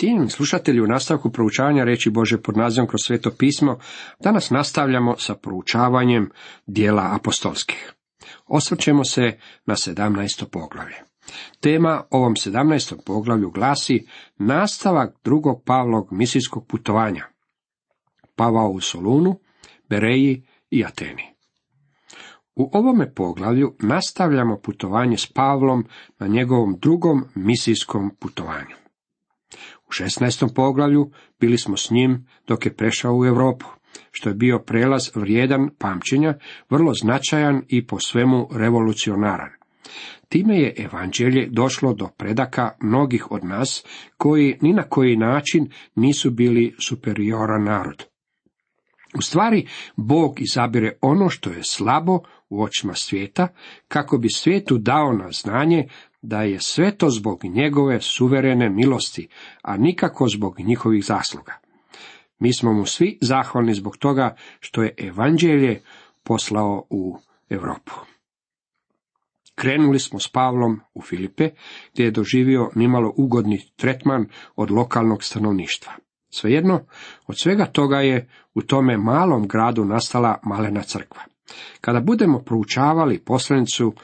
Cijenjeni slušatelji, u nastavku proučavanja reći Bože pod nazivom kroz sveto pismo, danas nastavljamo sa proučavanjem dijela apostolskih. Osvrćemo se na 17. poglavlje. Tema ovom 17. poglavlju glasi nastavak drugog Pavlog misijskog putovanja. Pavao u Solunu, Bereji i Ateni. U ovome poglavlju nastavljamo putovanje s Pavlom na njegovom drugom misijskom putovanju. U 16. poglavlju bili smo s njim dok je prešao u Europu, što je bio prelaz vrijedan pamćenja, vrlo značajan i po svemu revolucionaran. Time je evanđelje došlo do predaka mnogih od nas, koji ni na koji način nisu bili superioran narod. U stvari, Bog izabire ono što je slabo u očima svijeta, kako bi svijetu dao na znanje da je sve to zbog njegove suverene milosti, a nikako zbog njihovih zasluga. Mi smo mu svi zahvalni zbog toga što je evanđelje poslao u Europu. Krenuli smo s Pavlom u Filipe, gdje je doživio nimalo ugodni tretman od lokalnog stanovništva. Svejedno, od svega toga je u tome malom gradu nastala malena crkva. Kada budemo proučavali poslanicu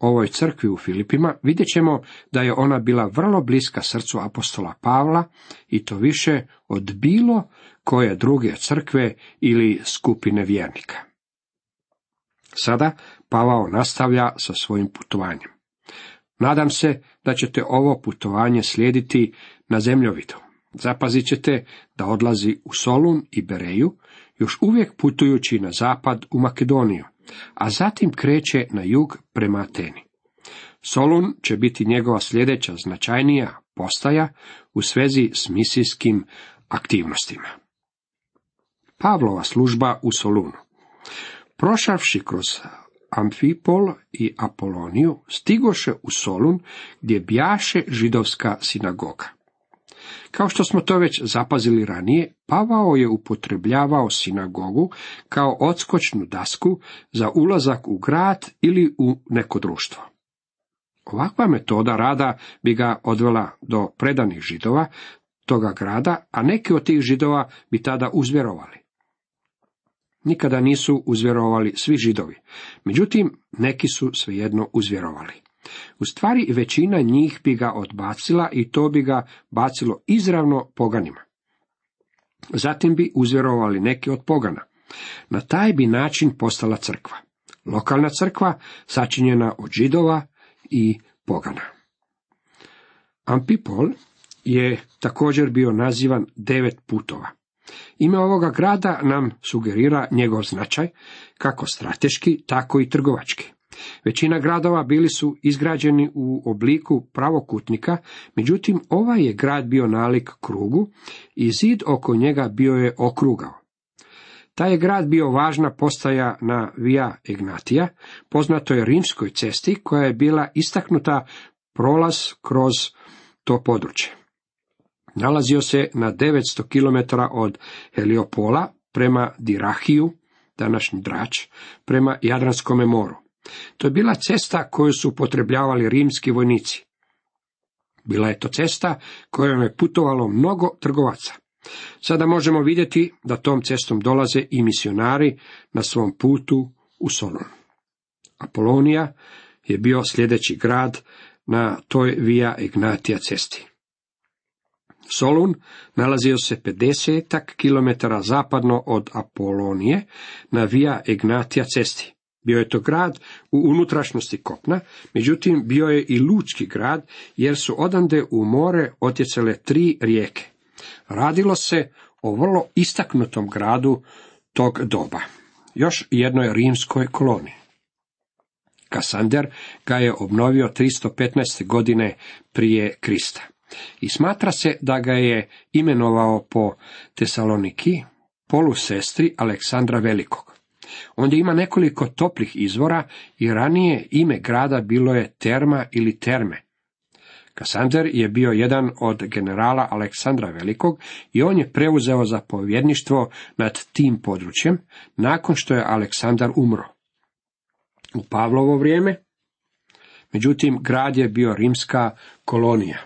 ovoj crkvi u Filipima, vidjet ćemo da je ona bila vrlo bliska srcu apostola Pavla i to više od bilo koje druge crkve ili skupine vjernika. Sada Pavao nastavlja sa svojim putovanjem. Nadam se da ćete ovo putovanje slijediti na zemljovidu. Zapazit ćete da odlazi u Solun i Bereju, još uvijek putujući na zapad u Makedoniju, a zatim kreće na jug prema Ateni. Solun će biti njegova sljedeća značajnija postaja u svezi s misijskim aktivnostima. Pavlova služba u Solunu. Prošavši kroz Amfipol i Apoloniju, stigoše u Solun gdje bjaše židovska sinagoga. Kao što smo to već zapazili ranije, Pavao je upotrebljavao sinagogu kao odskočnu dasku za ulazak u grad ili u neko društvo. Ovakva metoda rada bi ga odvela do predanih židova toga grada, a neki od tih židova bi tada uzvjerovali. Nikada nisu uzvjerovali svi židovi, međutim neki su svejedno uzvjerovali. U stvari većina njih bi ga odbacila i to bi ga bacilo izravno poganima. Zatim bi uzvjerovali neki od pogana. Na taj bi način postala crkva. Lokalna crkva sačinjena od židova i pogana. Ampipol je također bio nazivan devet putova. Ime ovoga grada nam sugerira njegov značaj, kako strateški, tako i trgovački. Većina gradova bili su izgrađeni u obliku pravokutnika, međutim ovaj je grad bio nalik krugu i zid oko njega bio je okrugao. Taj je grad bio važna postaja na Via Ignatija, poznatoj rimskoj cesti koja je bila istaknuta prolaz kroz to područje. Nalazio se na 900 km od Heliopola prema Dirahiju, današnji Drač, prema Jadranskome moru. To je bila cesta koju su upotrebljavali rimski vojnici. Bila je to cesta kojom je putovalo mnogo trgovaca. Sada možemo vidjeti da tom cestom dolaze i misionari na svom putu u Solon. Apolonija je bio sljedeći grad na toj Via Ignatija cesti. Solun nalazio se 50 km zapadno od Apolonije na Via Ignatija cesti. Bio je to grad u unutrašnjosti kopna, međutim bio je i lučki grad, jer su odande u more otjecale tri rijeke. Radilo se o vrlo istaknutom gradu tog doba, još jednoj rimskoj koloniji. Kasander ga je obnovio 315. godine prije Krista. I smatra se da ga je imenovao po Tesaloniki, polusestri Aleksandra Velikog. Ondje ima nekoliko toplih izvora i ranije ime grada bilo je Terma ili Terme. Kasander je bio jedan od generala Aleksandra Velikog i on je preuzeo zapovjedništvo nad tim područjem nakon što je Aleksandar umro. U Pavlovo vrijeme, međutim, grad je bio rimska kolonija.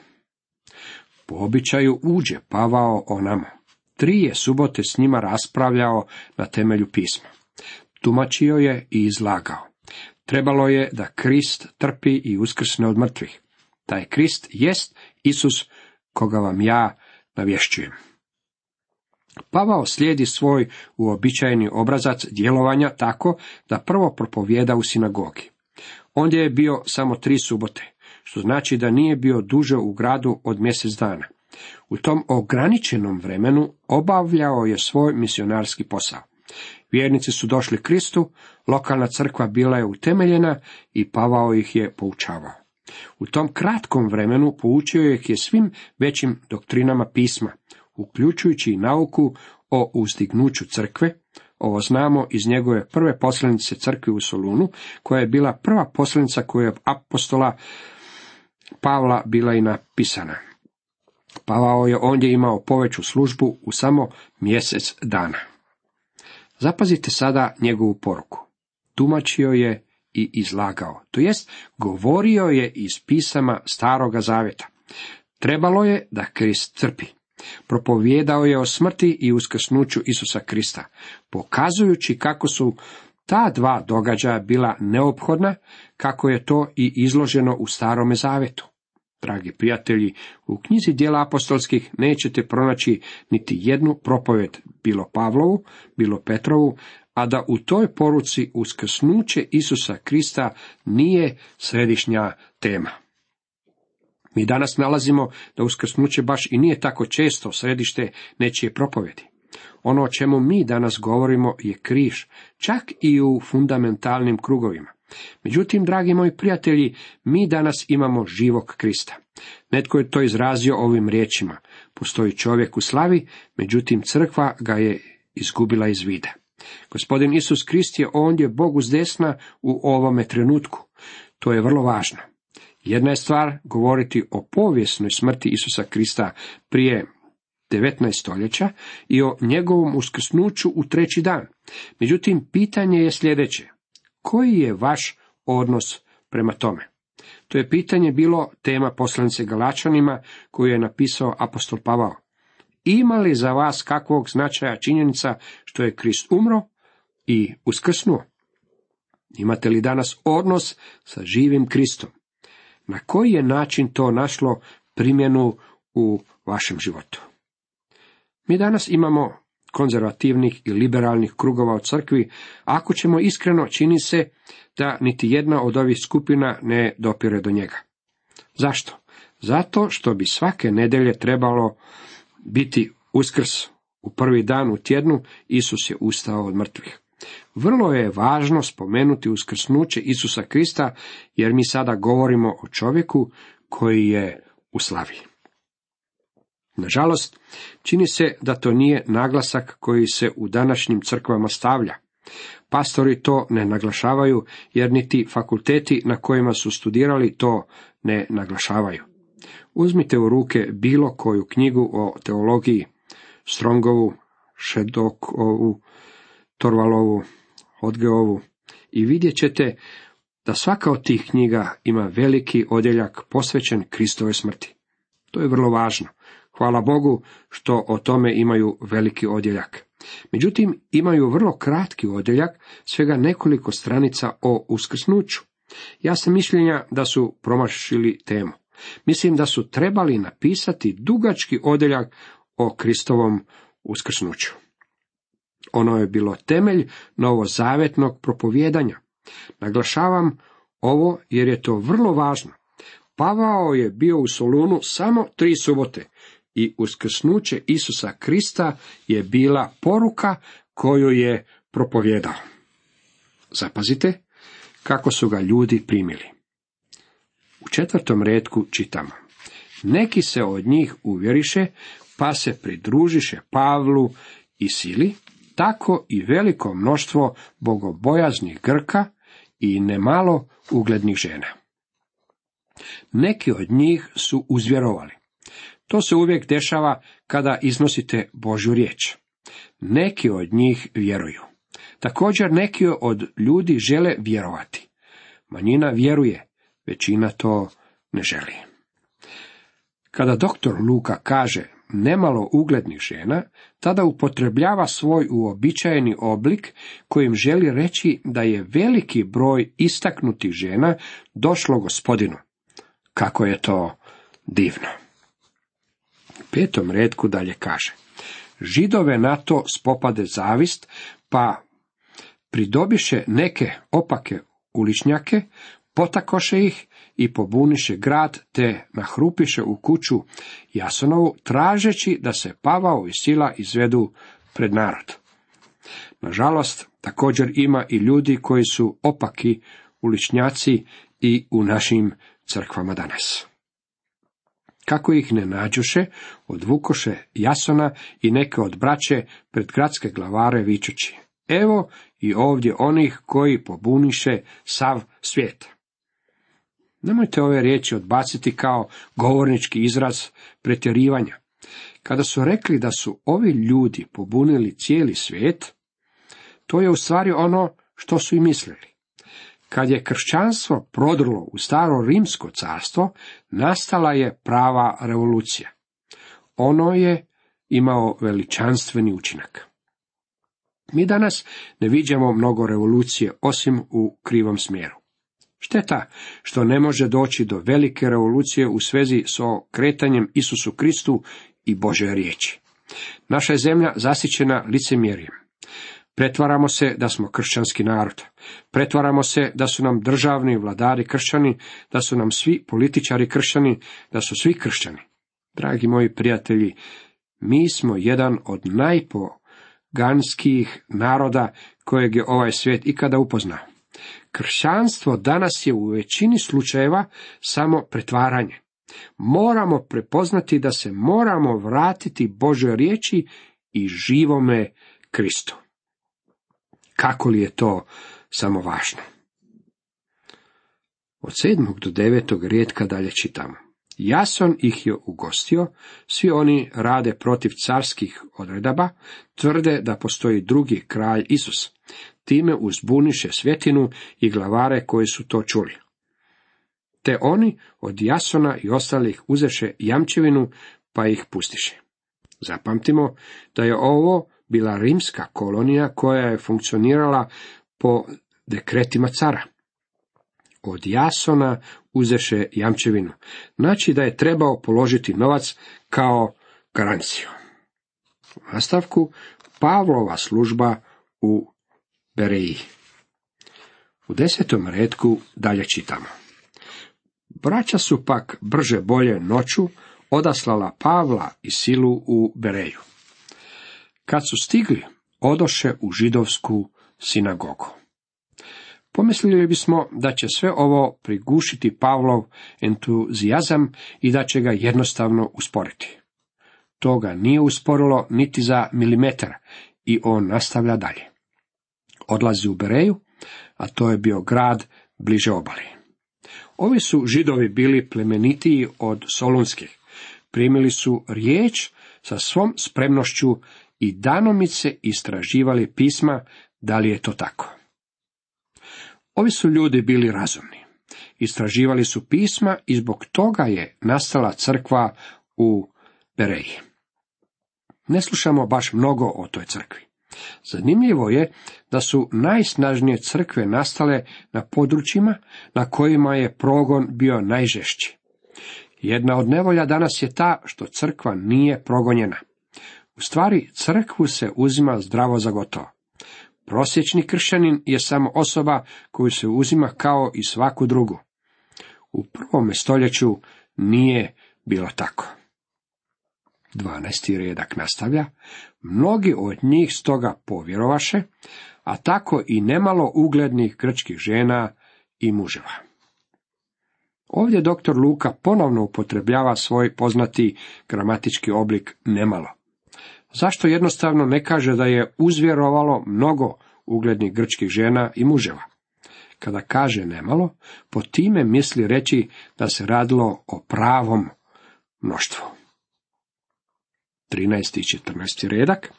Po običaju uđe Pavao o nama. Tri je subote s njima raspravljao na temelju pisma. Tumačio je i izlagao. Trebalo je da Krist trpi i uskrsne od mrtvih. Taj Krist jest Isus koga vam ja navješćujem. Pavao slijedi svoj uobičajeni obrazac djelovanja tako da prvo propovjeda u sinagogi. Ondje je bio samo tri subote, što znači da nije bio duže u gradu od mjesec dana. U tom ograničenom vremenu obavljao je svoj misionarski posao. Vjernici su došli Kristu, lokalna crkva bila je utemeljena i Pavao ih je poučavao. U tom kratkom vremenu poučio ih je svim većim doktrinama pisma, uključujući i nauku o uzdignuću crkve, ovo znamo iz njegove prve poslanice crkve u Solunu, koja je bila prva poslanica koja je apostola Pavla bila i napisana. Pavao je ondje imao poveću službu u samo mjesec dana. Zapazite sada njegovu poruku. Tumačio je i izlagao, to jest govorio je iz pisama staroga zavjeta. Trebalo je da Krist crpi. Propovijedao je o smrti i uskrsnuću Isusa Krista, pokazujući kako su ta dva događaja bila neophodna, kako je to i izloženo u starome zavetu. Dragi prijatelji, u knjizi dijela apostolskih nećete pronaći niti jednu propoved, bilo Pavlovu, bilo Petrovu, a da u toj poruci uskrsnuće Isusa Krista nije središnja tema. Mi danas nalazimo da uskrsnuće baš i nije tako često središte nečije propovedi. Ono o čemu mi danas govorimo je križ, čak i u fundamentalnim krugovima. Međutim, dragi moji prijatelji, mi danas imamo živog Krista. Netko je to izrazio ovim riječima. Postoji čovjek u slavi, međutim crkva ga je izgubila iz vida. Gospodin Isus Krist je ondje Bogu zdesna u ovome trenutku. To je vrlo važno. Jedna je stvar govoriti o povijesnoj smrti Isusa Krista prije 19. stoljeća i o njegovom uskrsnuću u treći dan. Međutim, pitanje je sljedeće. Koji je vaš odnos prema tome? To je pitanje bilo tema poslanice Galačanima koju je napisao apostol Pavao. Ima li za vas kakvog značaja činjenica što je Krist umro i uskrsnuo? Imate li danas odnos sa živim Kristom? Na koji je način to našlo primjenu u vašem životu? Mi danas imamo konzervativnih i liberalnih krugova u crkvi, ako ćemo iskreno čini se da niti jedna od ovih skupina ne dopire do njega. Zašto? Zato što bi svake nedelje trebalo biti uskrs. U prvi dan u tjednu Isus je ustao od mrtvih. Vrlo je važno spomenuti uskrsnuće Isusa Krista, jer mi sada govorimo o čovjeku koji je u slavi. Nažalost, čini se da to nije naglasak koji se u današnjim crkvama stavlja. Pastori to ne naglašavaju, jer niti fakulteti na kojima su studirali to ne naglašavaju. Uzmite u ruke bilo koju knjigu o teologiji, Strongovu, Šedokovu, Torvalovu, Odgeovu i vidjet ćete da svaka od tih knjiga ima veliki odjeljak posvećen Kristove smrti. To je vrlo važno. Hvala Bogu što o tome imaju veliki odjeljak. Međutim, imaju vrlo kratki odjeljak, svega nekoliko stranica o uskrsnuću. Ja sam mišljenja da su promašili temu. Mislim da su trebali napisati dugački odjeljak o Kristovom uskrsnuću. Ono je bilo temelj novozavetnog propovjedanja. Naglašavam ovo jer je to vrlo važno. Pavao je bio u Solunu samo tri subote i uskrsnuće Isusa Krista je bila poruka koju je propovjedao. Zapazite kako su ga ljudi primili. U četvrtom redku čitamo. Neki se od njih uvjeriše, pa se pridružiše Pavlu i Sili, tako i veliko mnoštvo bogobojaznih Grka i nemalo uglednih žena. Neki od njih su uzvjerovali. To se uvijek dešava kada iznosite Božju riječ. Neki od njih vjeruju. Također neki od ljudi žele vjerovati. Manjina vjeruje, većina to ne želi. Kada doktor Luka kaže nemalo uglednih žena, tada upotrebljava svoj uobičajeni oblik kojim želi reći da je veliki broj istaknutih žena došlo gospodinu. Kako je to divno. Petom redku dalje kaže. Židove na to spopade zavist, pa pridobiše neke opake uličnjake, potakoše ih i pobuniše grad, te nahrupiše u kuću Jasonovu, tražeći da se Pavao i Sila izvedu pred narod. Nažalost, također ima i ljudi koji su opaki uličnjaci i u našim crkvama danas. Kako ih ne nađuše, odvukoše Jasona i neke od braće pred gradske glavare vičući. Evo i ovdje onih koji pobuniše sav svijet. Nemojte ove riječi odbaciti kao govornički izraz pretjerivanja. Kada su rekli da su ovi ljudi pobunili cijeli svijet, to je u stvari ono što su i mislili. Kad je kršćanstvo prodrlo u staro rimsko carstvo, nastala je prava revolucija. Ono je imao veličanstveni učinak. Mi danas ne viđamo mnogo revolucije, osim u krivom smjeru. Šteta što ne može doći do velike revolucije u svezi s kretanjem Isusu Kristu i Bože riječi. Naša je zemlja zasićena licemjerjem. Pretvaramo se da smo kršćanski narod. Pretvaramo se da su nam državni vladari kršćani, da su nam svi političari kršćani, da su svi kršćani. Dragi moji prijatelji, mi smo jedan od najpoganskih naroda kojeg je ovaj svijet ikada upoznao. Kršćanstvo danas je u većini slučajeva samo pretvaranje. Moramo prepoznati da se moramo vratiti Božoj riječi i živome Kristu. Kako li je to samo važno? Od sedmog do devetog rijetka dalje čitamo. Jason ih je ugostio, svi oni rade protiv carskih odredaba, tvrde da postoji drugi kralj Isus. Time uzbuniše svjetinu i glavare koji su to čuli. Te oni od Jasona i ostalih uzeše jamčevinu, pa ih pustiše. Zapamtimo da je ovo bila rimska kolonija koja je funkcionirala po dekretima cara. Od Jasona uzeše jamčevinu. Znači da je trebao položiti novac kao garanciju. U nastavku Pavlova služba u Bereji. U desetom redku dalje čitamo. Braća su pak brže bolje noću odaslala Pavla i Silu u Bereju. Kad su stigli, odoše u židovsku sinagogu. Pomislili bismo da će sve ovo prigušiti Pavlov entuzijazam i da će ga jednostavno usporiti. To ga nije usporilo niti za milimetar i on nastavlja dalje. Odlazi u Bereju, a to je bio grad bliže obali. Ovi su židovi bili plemenitiji od solunskih. Primili su riječ sa svom spremnošću i danomice istraživali pisma da li je to tako. Ovi su ljudi bili razumni. Istraživali su pisma i zbog toga je nastala crkva u Bereji. Ne slušamo baš mnogo o toj crkvi. Zanimljivo je da su najsnažnije crkve nastale na područjima na kojima je progon bio najžešći. Jedna od nevolja danas je ta što crkva nije progonjena. U stvari, crkvu se uzima zdravo za gotovo. Prosječni kršćanin je samo osoba koju se uzima kao i svaku drugu. U prvome stoljeću nije bilo tako. 12. redak nastavlja, mnogi od njih stoga povjerovaše, a tako i nemalo uglednih grčkih žena i muževa. Ovdje doktor Luka ponovno upotrebljava svoj poznati gramatički oblik nemalo. Zašto jednostavno ne kaže da je uzvjerovalo mnogo uglednih grčkih žena i muževa? Kada kaže nemalo, po time misli reći da se radilo o pravom mnoštvu. 13. i 14. redak.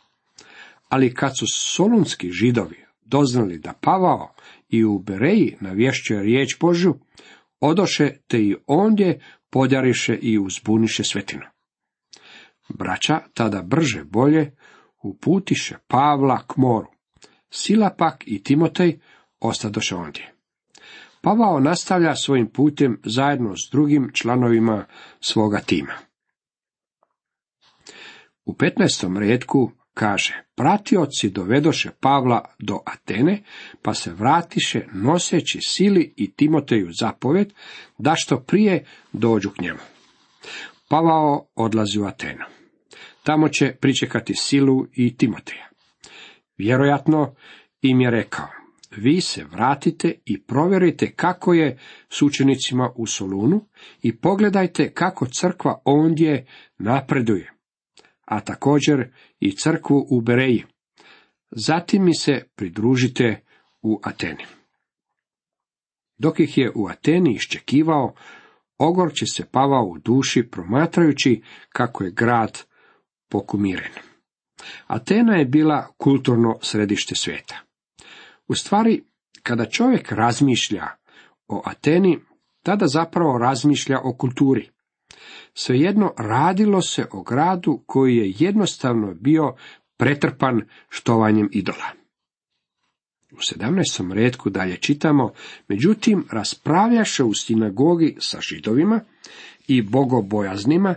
Ali kad su solunski židovi doznali da Pavao i u Bereji navješćuje riječ Božju, odoše te i ondje podjariše i uzbuniše svetinu. Braća tada brže bolje uputiše Pavla k moru. Sila pak i Timotej ostadoše ondje. Pavao nastavlja svojim putem zajedno s drugim članovima svoga tima. U 15. redku kaže, pratioci dovedoše Pavla do Atene, pa se vratiše noseći sili i Timoteju zapovjed, da što prije dođu k njemu. Pavao odlazi u Atenu. Tamo će pričekati silu i Timoteja. Vjerojatno im je rekao, vi se vratite i provjerite kako je s učenicima u Solunu i pogledajte kako crkva ondje napreduje, a također i crkvu u Bereji. Zatim mi se pridružite u Ateni. Dok ih je u Ateni iščekivao, ogorče se pavao u duši promatrajući kako je grad pokumiren. Atena je bila kulturno središte svijeta. U stvari, kada čovjek razmišlja o Ateni, tada zapravo razmišlja o kulturi. Svejedno radilo se o gradu koji je jednostavno bio pretrpan štovanjem idola. U 17. redku dalje čitamo, međutim raspravljaše u sinagogi sa židovima i bogobojaznima,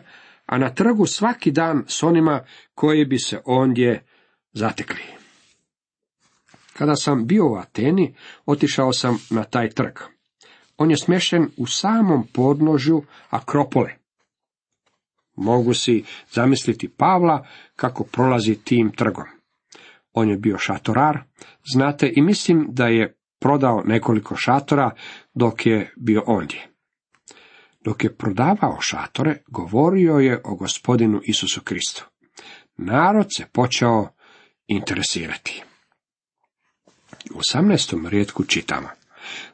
a na trgu svaki dan s onima koji bi se ondje zatekli. Kada sam bio u Ateni, otišao sam na taj trg. On je smješten u samom podnožju Akropole. Mogu si zamisliti Pavla kako prolazi tim trgom. On je bio šatorar, znate, i mislim da je prodao nekoliko šatora dok je bio ondje. Dok je prodavao šatore, govorio je o gospodinu Isusu Kristu. Narod se počeo interesirati. U 18. rijetku čitamo.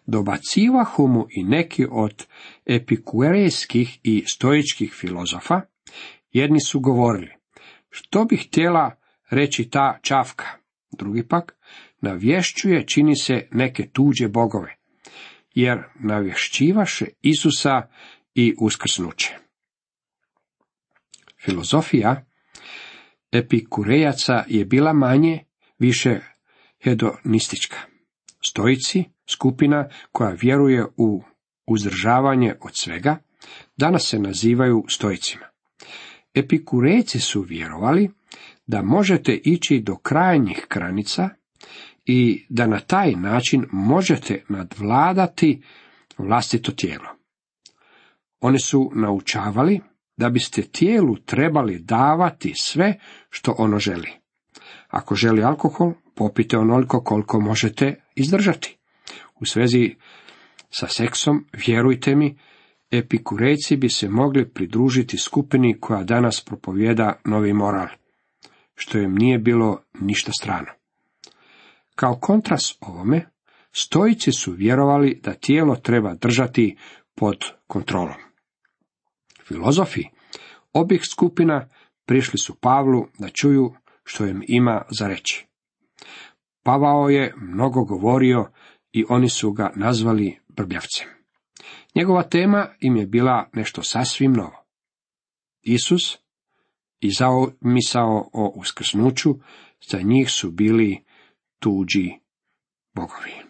Dobacivahu mu i neki od epikurejskih i stoičkih filozofa, jedni su govorili, što bi htjela reći ta čavka, drugi pak, navješćuje čini se neke tuđe bogove, jer navješćivaše Isusa i uskrsnuće. Filozofija epikurejaca je bila manje, više hedonistička. Stoici, skupina koja vjeruje u uzdržavanje od svega, danas se nazivaju stoicima. Epikureci su vjerovali da možete ići do krajnjih granica i da na taj način možete nadvladati vlastito tijelo. Oni su naučavali da biste tijelu trebali davati sve što ono želi. Ako želi alkohol, popite onoliko koliko možete izdržati. U svezi sa seksom, vjerujte mi, epikurejci bi se mogli pridružiti skupini koja danas propovjeda novi moral, što im nije bilo ništa strano. Kao kontrast ovome, stojici su vjerovali da tijelo treba držati pod kontrolom. Filozofi obih skupina prišli su Pavlu da čuju što im ima za reći. Pavao je mnogo govorio i oni su ga nazvali brbljavcem. Njegova tema im je bila nešto sasvim novo. Isus i misao o uskrsnuću za njih su bili tuđi bogovi.